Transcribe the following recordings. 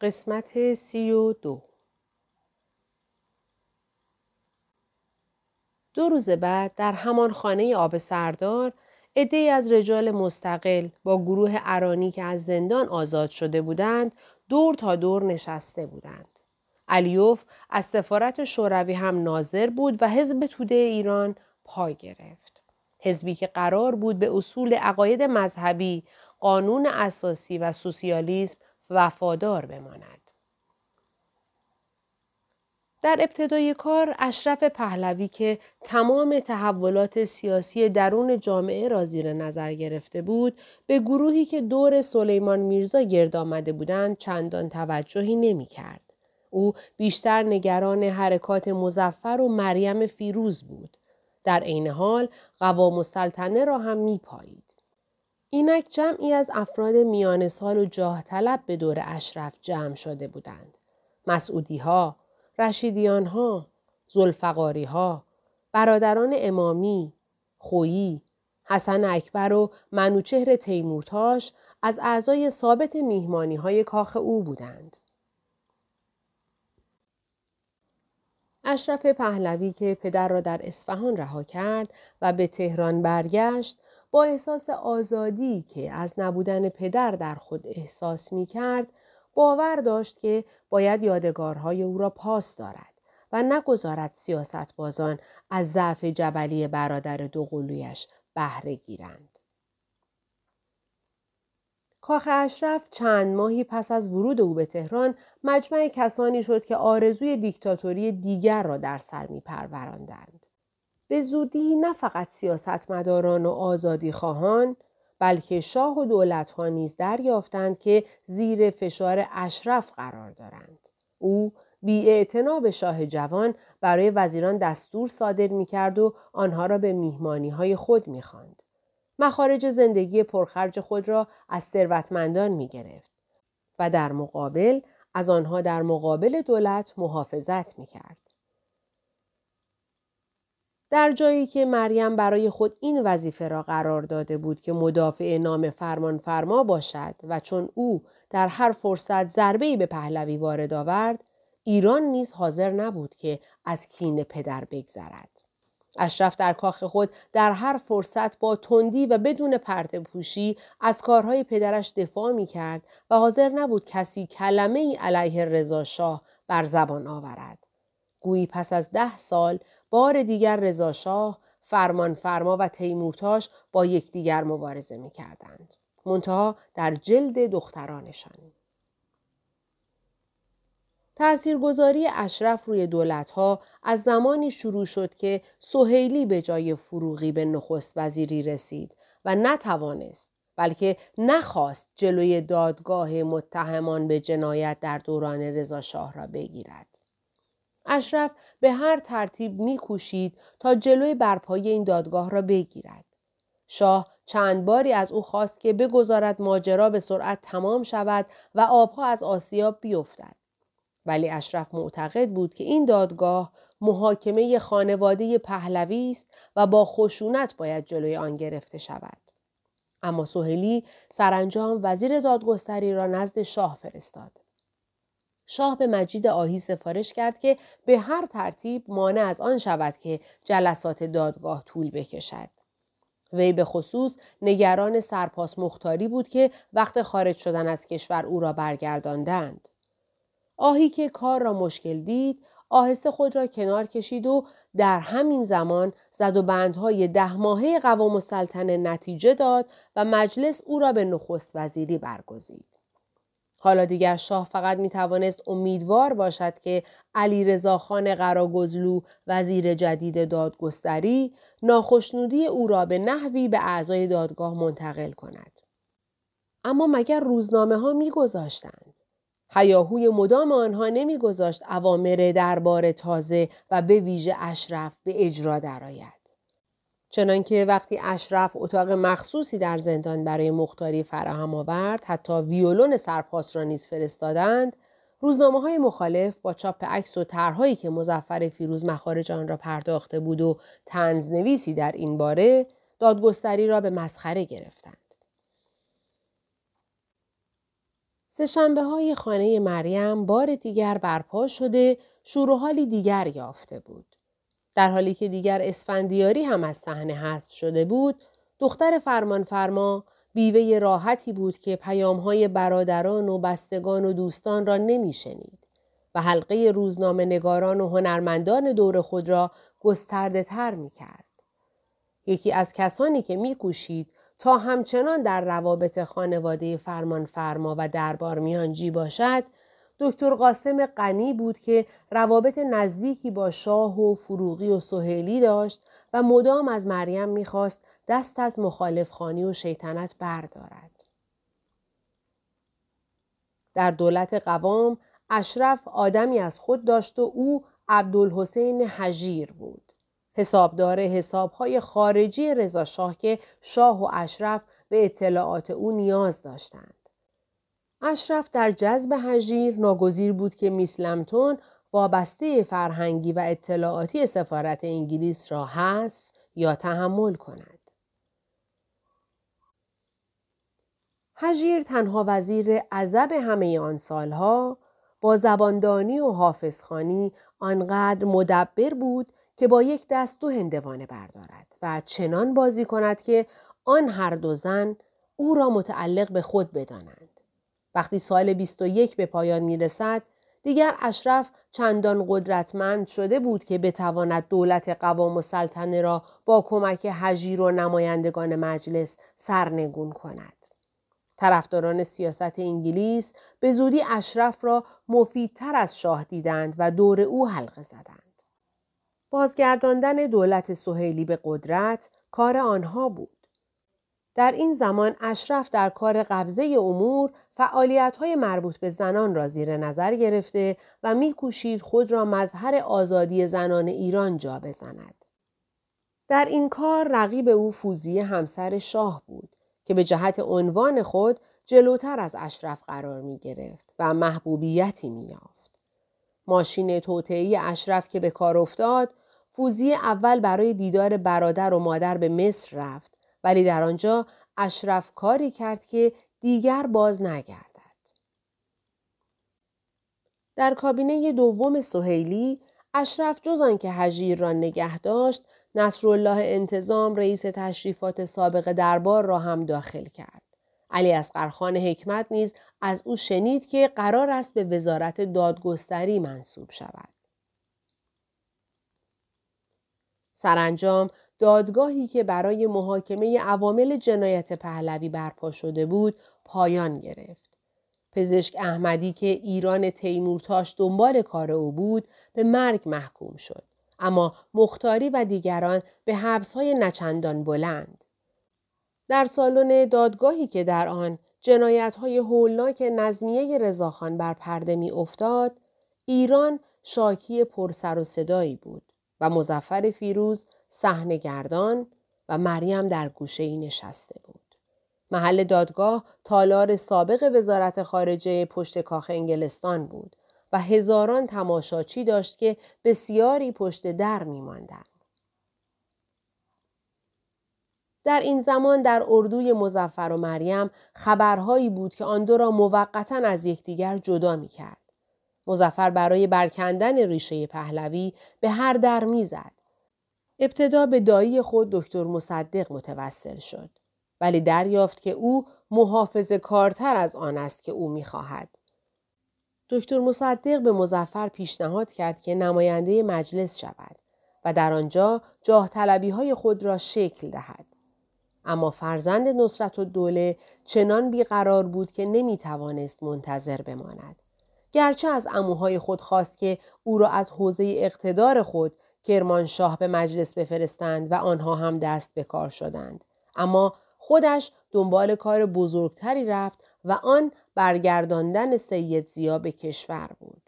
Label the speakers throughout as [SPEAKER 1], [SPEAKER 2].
[SPEAKER 1] قسمت سی و دو دو روز بعد در همان خانه آب سردار عدهای از رجال مستقل با گروه ارانی که از زندان آزاد شده بودند دور تا دور نشسته بودند. علیوف از سفارت شوروی هم ناظر بود و حزب توده ایران پای گرفت. حزبی که قرار بود به اصول عقاید مذهبی، قانون اساسی و سوسیالیسم وفادار بماند. در ابتدای کار اشرف پهلوی که تمام تحولات سیاسی درون جامعه را زیر نظر گرفته بود به گروهی که دور سلیمان میرزا گرد آمده بودند چندان توجهی نمی کرد. او بیشتر نگران حرکات مزفر و مریم فیروز بود. در عین حال قوام و سلطنه را هم می پایید. اینک جمعی از افراد میان سال و جاه طلب به دور اشرف جمع شده بودند. مسعودی ها، رشیدیان ها، زلفقاری ها، برادران امامی، خویی، حسن اکبر و منوچهر تیمورتاش از اعضای ثابت میهمانی های کاخ او بودند. اشرف پهلوی که پدر را در اصفهان رها کرد و به تهران برگشت با احساس آزادی که از نبودن پدر در خود احساس می کرد باور داشت که باید یادگارهای او را پاس دارد و نگذارد سیاست بازان از ضعف جبلی برادر دوقلویش بهره گیرند. کاخ اشرف چند ماهی پس از ورود او به تهران مجمع کسانی شد که آرزوی دیکتاتوری دیگر را در سر می پروراندند. به زودی نه فقط سیاستمداران و آزادی خواهان بلکه شاه و دولت ها نیز دریافتند که زیر فشار اشرف قرار دارند. او بی به شاه جوان برای وزیران دستور صادر می کرد و آنها را به میهمانی های خود می خاند. مخارج زندگی پرخرج خود را از ثروتمندان می گرفت و در مقابل از آنها در مقابل دولت محافظت می کرد. در جایی که مریم برای خود این وظیفه را قرار داده بود که مدافع نام فرمان فرما باشد و چون او در هر فرصت ضربه‌ای به پهلوی وارد آورد ایران نیز حاضر نبود که از کین پدر بگذرد اشرف در کاخ خود در هر فرصت با تندی و بدون پرده پوشی از کارهای پدرش دفاع می کرد و حاضر نبود کسی کلمه ای علیه رضا شاه بر زبان آورد. گویی پس از ده سال بار دیگر رضاشاه فرمان فرما و تیمورتاش با یکدیگر مبارزه می کردند. منتها در جلد دخترانشان. تاثیرگذاری اشرف روی دولتها از زمانی شروع شد که سهیلی به جای فروغی به نخست وزیری رسید و نتوانست بلکه نخواست جلوی دادگاه متهمان به جنایت در دوران رضاشاه را بگیرد. اشرف به هر ترتیب میکوشید تا جلوی برپایی این دادگاه را بگیرد. شاه چند باری از او خواست که بگذارد ماجرا به سرعت تمام شود و آبها از آسیاب بیفتد. ولی اشرف معتقد بود که این دادگاه محاکمه خانواده پهلوی است و با خشونت باید جلوی آن گرفته شود. اما سوهلی سرانجام وزیر دادگستری را نزد شاه فرستاد. شاه به مجید آهی سفارش کرد که به هر ترتیب مانع از آن شود که جلسات دادگاه طول بکشد. وی به خصوص نگران سرپاس مختاری بود که وقت خارج شدن از کشور او را برگرداندند. آهی که کار را مشکل دید آهسته خود را کنار کشید و در همین زمان زد و بندهای ده ماهه قوام السلطنه نتیجه داد و مجلس او را به نخست وزیری برگزید. حالا دیگر شاه فقط می توانست امیدوار باشد که علی خان قراگزلو وزیر جدید دادگستری ناخشنودی او را به نحوی به اعضای دادگاه منتقل کند. اما مگر روزنامه ها می گذاشتند؟ هیاهوی مدام آنها نمیگذاشت اوامر دربار تازه و به ویژه اشرف به اجرا درآید. چنانکه وقتی اشرف اتاق مخصوصی در زندان برای مختاری فراهم آورد حتی ویولون سرپاس را نیز فرستادند روزنامه های مخالف با چاپ عکس و طرحهایی که مزفر فیروز مخارج را پرداخته بود و تنزنویسی در این باره دادگستری را به مسخره گرفتند سهشنبه های خانه مریم بار دیگر برپا شده شور دیگر یافته بود. در حالی که دیگر اسفندیاری هم از صحنه حذف شده بود، دختر فرمانفرما بیوه راحتی بود که پیامهای برادران و بستگان و دوستان را نمیشنید و حلقه روزنامه نگاران و هنرمندان دور خود را گسترده تر می کرد. یکی از کسانی که میکوشید تا همچنان در روابط خانواده فرمانفرما و دربار میانجی باشد دکتر قاسم غنی بود که روابط نزدیکی با شاه و فروغی و سهیلی داشت و مدام از مریم می‌خواست دست از مخالف خانی و شیطنت بردارد. در دولت قوام اشرف آدمی از خود داشت و او عبدالحسین حجیر بود. حسابدار حسابهای خارجی رضاشاه که شاه و اشرف به اطلاعات او نیاز داشتند. اشرف در جذب هژیر ناگزیر بود که میسلمتون وابسته فرهنگی و اطلاعاتی سفارت انگلیس را حذف یا تحمل کند. هژیر تنها وزیر عذب همه آن سالها با زباندانی و حافظخانی آنقدر مدبر بود که با یک دست دو هندوانه بردارد و چنان بازی کند که آن هر دو زن او را متعلق به خود بدانند. وقتی سال 21 به پایان می رسد، دیگر اشرف چندان قدرتمند شده بود که بتواند دولت قوام و سلطنه را با کمک حجیر و نمایندگان مجلس سرنگون کند. طرفداران سیاست انگلیس به زودی اشرف را مفیدتر از شاه دیدند و دور او حلقه زدند. بازگرداندن دولت سهیلی به قدرت کار آنها بود. در این زمان اشرف در کار قبضه امور فعالیت های مربوط به زنان را زیر نظر گرفته و میکوشید خود را مظهر آزادی زنان ایران جا بزند. در این کار رقیب او فوزی همسر شاه بود که به جهت عنوان خود جلوتر از اشرف قرار می گرفت و محبوبیتی می یافت. ماشین توطعی اشرف که به کار افتاد فوزی اول برای دیدار برادر و مادر به مصر رفت ولی در آنجا اشرف کاری کرد که دیگر باز نگردد. در کابینه دوم سهیلی اشرف جز آنکه هژیر را نگه داشت نصرالله انتظام رئیس تشریفات سابق دربار را هم داخل کرد. علی از خان حکمت نیز از او شنید که قرار است به وزارت دادگستری منصوب شود. سرانجام دادگاهی که برای محاکمه عوامل جنایت پهلوی برپا شده بود پایان گرفت. پزشک احمدی که ایران تیمورتاش دنبال کار او بود به مرگ محکوم شد. اما مختاری و دیگران به حبسهای نچندان بلند. در سالن دادگاهی که در آن جنایت های هولناک نظمیه رضاخان بر پرده می افتاد، ایران شاکی پرسر و صدایی بود. و مزفر فیروز صحنه گردان و مریم در گوشه ای نشسته بود. محل دادگاه تالار سابق وزارت خارجه پشت کاخ انگلستان بود و هزاران تماشاچی داشت که بسیاری پشت در می ماندند. در این زمان در اردوی مزفر و مریم خبرهایی بود که آن دو را موقتا از یکدیگر جدا می کرد. مزفر برای برکندن ریشه پهلوی به هر در می‌زد. ابتدا به دایی خود دکتر مصدق متوسل شد. ولی دریافت که او محافظ کارتر از آن است که او می‌خواهد. دکتر مصدق به مزفر پیشنهاد کرد که نماینده مجلس شود و در آنجا جاه طلبی های خود را شکل دهد. اما فرزند نصرت و دوله چنان بیقرار بود که نمی توانست منتظر بماند. گرچه از اموهای خود خواست که او را از حوزه اقتدار خود کرمانشاه به مجلس بفرستند و آنها هم دست به کار شدند. اما خودش دنبال کار بزرگتری رفت و آن برگرداندن سید زیا به کشور بود.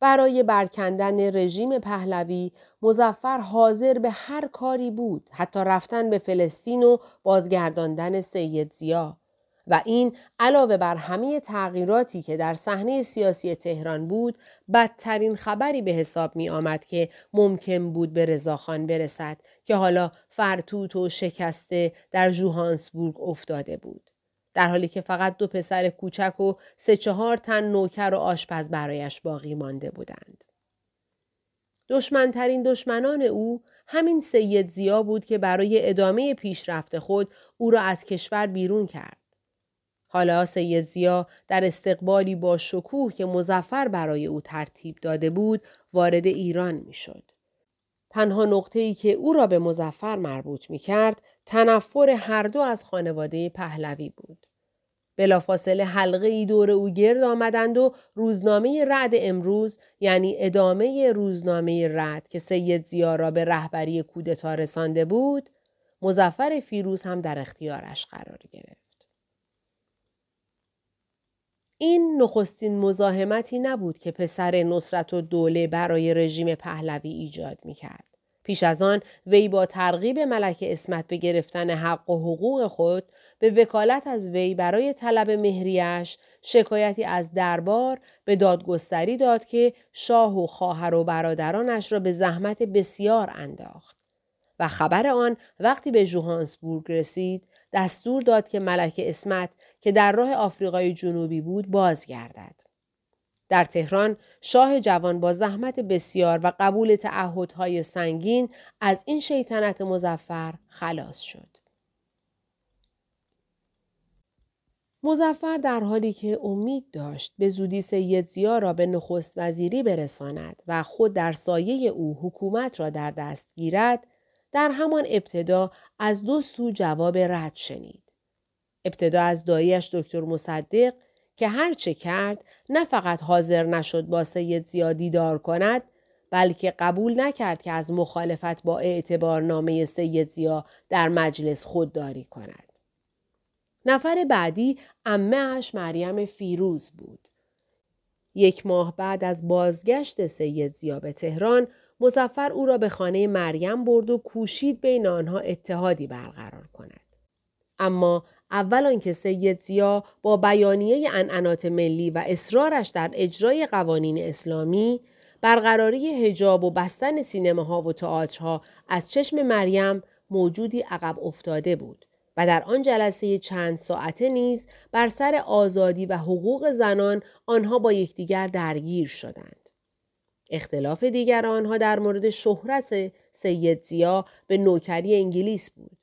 [SPEAKER 1] برای برکندن رژیم پهلوی مزفر حاضر به هر کاری بود حتی رفتن به فلسطین و بازگرداندن سید زیا و این علاوه بر همه تغییراتی که در صحنه سیاسی تهران بود بدترین خبری به حساب می آمد که ممکن بود به رضاخان برسد که حالا فرتوت و شکسته در جوهانسبورگ افتاده بود. در حالی که فقط دو پسر کوچک و سه چهار تن نوکر و آشپز برایش باقی مانده بودند. دشمنترین دشمنان او همین سید زیا بود که برای ادامه پیشرفت خود او را از کشور بیرون کرد. حالا سید زیا در استقبالی با شکوه که مزفر برای او ترتیب داده بود وارد ایران می شد. تنها نقطه ای که او را به مزفر مربوط می کرد تنفر هر دو از خانواده پهلوی بود. بلافاصله حلقه ای دور او گرد آمدند و روزنامه رد امروز یعنی ادامه روزنامه رد که سید زیا را به رهبری کودتا رسانده بود مزفر فیروز هم در اختیارش قرار گرفت. این نخستین مزاحمتی نبود که پسر نصرت و دوله برای رژیم پهلوی ایجاد می کرد. پیش از آن وی با ترغیب ملک اسمت به گرفتن حق و حقوق خود به وکالت از وی برای طلب مهریش شکایتی از دربار به دادگستری داد که شاه و خواهر و برادرانش را به زحمت بسیار انداخت و خبر آن وقتی به جوهانسبورگ رسید دستور داد که ملک اسمت که در راه آفریقای جنوبی بود بازگردد در تهران شاه جوان با زحمت بسیار و قبول تعهدهای سنگین از این شیطنت مزفر خلاص شد. مزفر در حالی که امید داشت به زودی سید زیا را به نخست وزیری برساند و خود در سایه او حکومت را در دست گیرد در همان ابتدا از دو سو جواب رد شنید. ابتدا از داییش دکتر مصدق که هر چه کرد نه فقط حاضر نشد با سید زیا دیدار کند بلکه قبول نکرد که از مخالفت با اعتبارنامه سید زیا در مجلس خودداری کند. نفر بعدی امهش مریم فیروز بود. یک ماه بعد از بازگشت سید زیا به تهران مزفر او را به خانه مریم برد و کوشید بین آنها اتحادی برقرار کند. اما اول آنکه سید زیا با بیانیه انعنات ملی و اصرارش در اجرای قوانین اسلامی برقراری هجاب و بستن سینماها و تئاترها از چشم مریم موجودی عقب افتاده بود و در آن جلسه چند ساعته نیز بر سر آزادی و حقوق زنان آنها با یکدیگر درگیر شدند. اختلاف دیگر آنها در مورد شهرت سید زیا به نوکری انگلیس بود.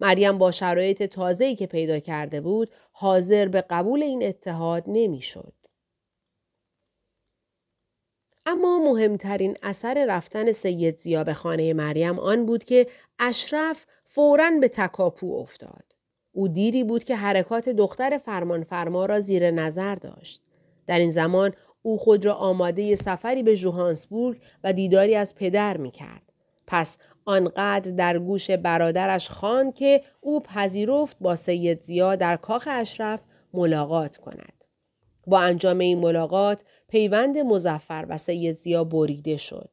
[SPEAKER 1] مریم با شرایط تازه‌ای که پیدا کرده بود حاضر به قبول این اتحاد نمی‌شد. اما مهمترین اثر رفتن سید زیا به خانه مریم آن بود که اشرف فوراً به تکاپو افتاد. او دیری بود که حرکات دختر فرمانفرما را زیر نظر داشت. در این زمان او خود را آماده سفری به جوهانسبورگ و دیداری از پدر می کرد. پس آنقدر در گوش برادرش خواند که او پذیرفت با سید زیا در کاخ اشرف ملاقات کند. با انجام این ملاقات پیوند مزفر و سید زیا بریده شد.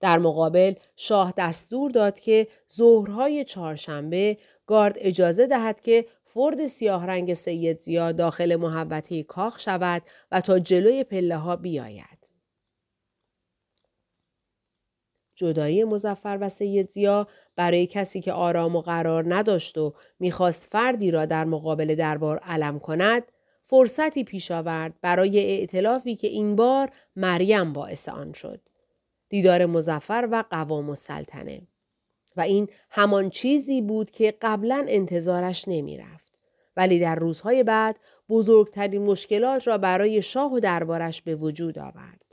[SPEAKER 1] در مقابل شاه دستور داد که ظهرهای چهارشنبه گارد اجازه دهد که فرد سیاه رنگ سید زیا داخل محوطه کاخ شود و تا جلوی پله ها بیاید. جدایی مزفر و سید زیا برای کسی که آرام و قرار نداشت و می‌خواست فردی را در مقابل دربار علم کند فرصتی پیش آورد برای ائتلافی که این بار مریم باعث آن شد. دیدار مزفر و قوام السلطنه. و این همان چیزی بود که قبلا انتظارش نمی رفت. ولی در روزهای بعد بزرگترین مشکلات را برای شاه و دربارش به وجود آورد.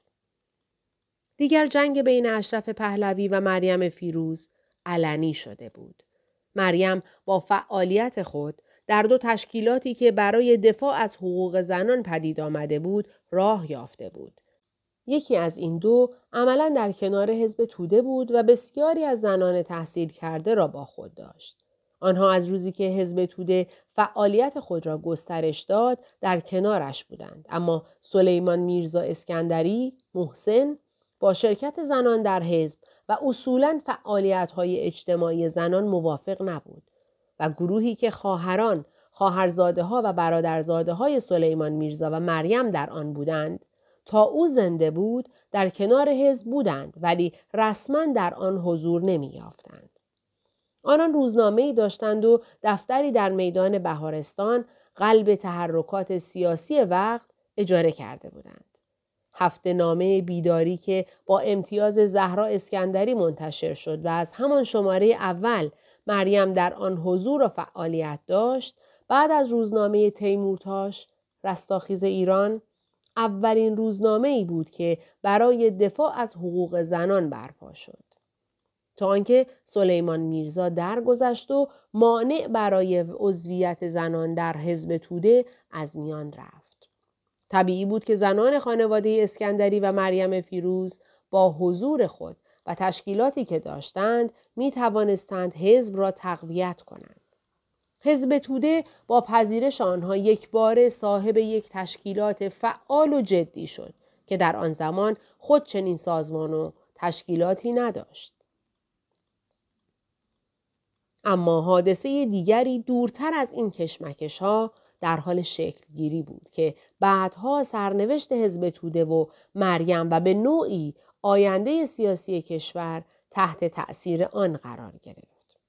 [SPEAKER 1] دیگر جنگ بین اشرف پهلوی و مریم فیروز علنی شده بود. مریم با فعالیت خود در دو تشکیلاتی که برای دفاع از حقوق زنان پدید آمده بود راه یافته بود. یکی از این دو عملا در کنار حزب توده بود و بسیاری از زنان تحصیل کرده را با خود داشت. آنها از روزی که حزب توده فعالیت خود را گسترش داد در کنارش بودند اما سلیمان میرزا اسکندری، محسن با شرکت زنان در حزب و اصولا فعالیت های اجتماعی زنان موافق نبود و گروهی که خواهران، خواهرزاده ها و برادرزاده های سلیمان میرزا و مریم در آن بودند تا او زنده بود در کنار حزب بودند ولی رسما در آن حضور نمی یافتند. آنان روزنامه ای داشتند و دفتری در میدان بهارستان قلب تحرکات سیاسی وقت اجاره کرده بودند. هفته نامه بیداری که با امتیاز زهرا اسکندری منتشر شد و از همان شماره اول مریم در آن حضور و فعالیت داشت بعد از روزنامه تیمورتاش رستاخیز ایران اولین روزنامه ای بود که برای دفاع از حقوق زنان برپا شد. تا آنکه سلیمان میرزا درگذشت و مانع برای عضویت زنان در حزب توده از میان رفت. طبیعی بود که زنان خانواده اسکندری و مریم فیروز با حضور خود و تشکیلاتی که داشتند می توانستند حزب را تقویت کنند. حزب توده با پذیرش آنها یک بار صاحب یک تشکیلات فعال و جدی شد که در آن زمان خود چنین سازمان و تشکیلاتی نداشت. اما حادثه دیگری دورتر از این کشمکش ها در حال شکل گیری بود که بعدها سرنوشت حزب توده و مریم و به نوعی آینده سیاسی کشور تحت تأثیر آن قرار گرفت.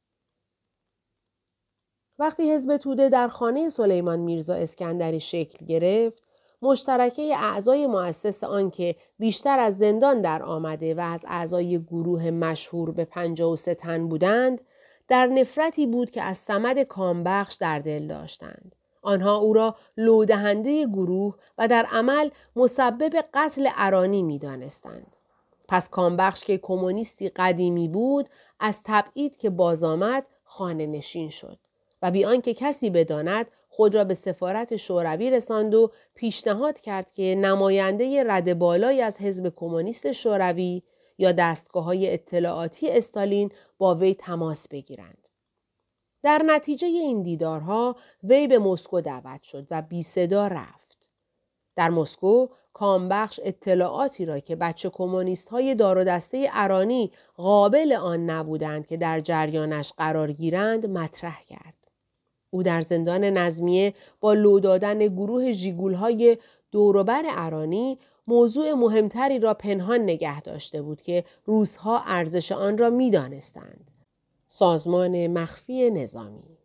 [SPEAKER 1] وقتی حزب توده در خانه سلیمان میرزا اسکندری شکل گرفت، مشترکه اعضای مؤسس آن که بیشتر از زندان در آمده و از اعضای گروه مشهور به 53 تن بودند، در نفرتی بود که از سمد کامبخش در دل داشتند. آنها او را لودهنده گروه و در عمل مسبب قتل ارانی می دانستند. پس کامبخش که کمونیستی قدیمی بود از تبعید که باز آمد خانه نشین شد و بی آنکه کسی بداند خود را به سفارت شوروی رساند و پیشنهاد کرد که نماینده رد بالای از حزب کمونیست شوروی یا دستگاه های اطلاعاتی استالین با وی تماس بگیرند. در نتیجه این دیدارها وی به مسکو دعوت شد و بی صدا رفت. در مسکو کامبخش اطلاعاتی را که بچه کمونیست های دار و دسته ارانی قابل آن نبودند که در جریانش قرار گیرند مطرح کرد. او در زندان نظمیه با لو دادن گروه جیگول های دوروبر ارانی موضوع مهمتری را پنهان نگه داشته بود که روزها ارزش آن را می دانستند. سازمان مخفی نظامی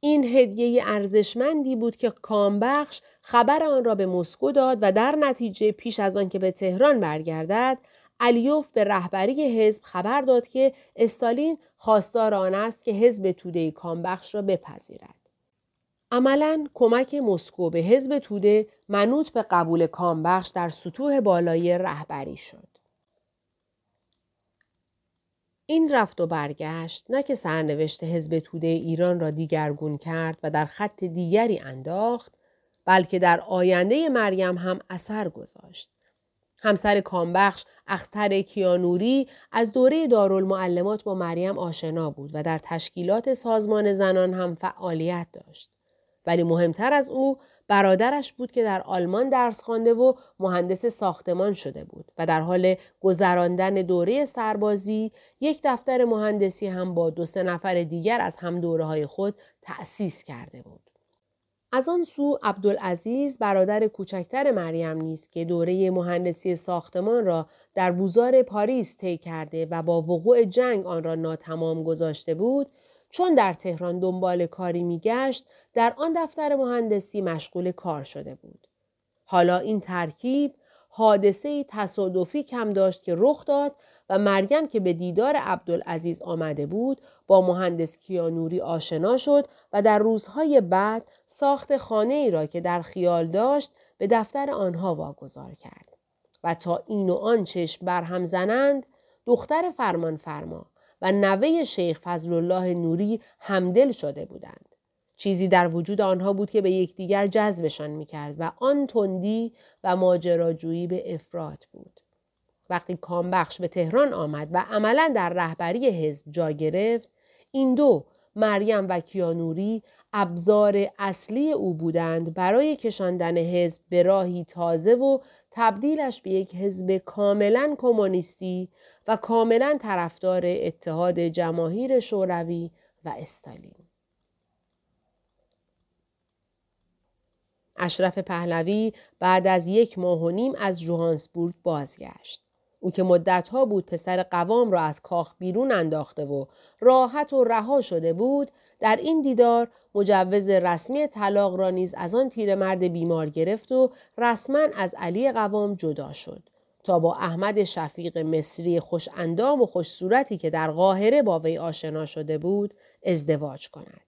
[SPEAKER 1] این هدیه ارزشمندی بود که کامبخش خبر آن را به مسکو داد و در نتیجه پیش از آن که به تهران برگردد علیوف به رهبری حزب خبر داد که استالین خواستار آن است که حزب توده کامبخش را بپذیرد. عملا کمک مسکو به حزب توده منوط به قبول کامبخش در سطوح بالای رهبری شد. این رفت و برگشت نه که سرنوشت حزب توده ایران را دیگرگون کرد و در خط دیگری انداخت بلکه در آینده مریم هم اثر گذاشت. همسر کامبخش اختر کیانوری از دوره دارالمعلمات با مریم آشنا بود و در تشکیلات سازمان زنان هم فعالیت داشت. ولی مهمتر از او برادرش بود که در آلمان درس خوانده و مهندس ساختمان شده بود و در حال گذراندن دوره سربازی یک دفتر مهندسی هم با دو سه نفر دیگر از هم دوره های خود تأسیس کرده بود. از آن سو عبدالعزیز برادر کوچکتر مریم نیست که دوره مهندسی ساختمان را در بوزار پاریس طی کرده و با وقوع جنگ آن را ناتمام گذاشته بود چون در تهران دنبال کاری میگشت در آن دفتر مهندسی مشغول کار شده بود. حالا این ترکیب حادثه تصادفی کم داشت که رخ داد و مریم که به دیدار عبدالعزیز آمده بود با مهندس کیانوری آشنا شد و در روزهای بعد ساخت خانه ای را که در خیال داشت به دفتر آنها واگذار کرد و تا این و آن چشم برهم زنند دختر فرمان فرما و نوه شیخ فضل الله نوری همدل شده بودند. چیزی در وجود آنها بود که به یکدیگر جذبشان می‌کرد و آن تندی و ماجراجویی به افراد بود. وقتی کامبخش به تهران آمد و عملا در رهبری حزب جا گرفت این دو مریم و کیانوری ابزار اصلی او بودند برای کشاندن حزب به راهی تازه و تبدیلش به یک حزب کاملا کمونیستی و کاملا طرفدار اتحاد جماهیر شوروی و استالین. اشرف پهلوی بعد از یک ماه و نیم از جوهانسبورگ بازگشت. او که مدتها بود پسر قوام را از کاخ بیرون انداخته و راحت و رها شده بود در این دیدار مجوز رسمی طلاق را نیز از آن پیرمرد بیمار گرفت و رسما از علی قوام جدا شد تا با احمد شفیق مصری خوش اندام و خوش صورتی که در قاهره با وی آشنا شده بود ازدواج کند.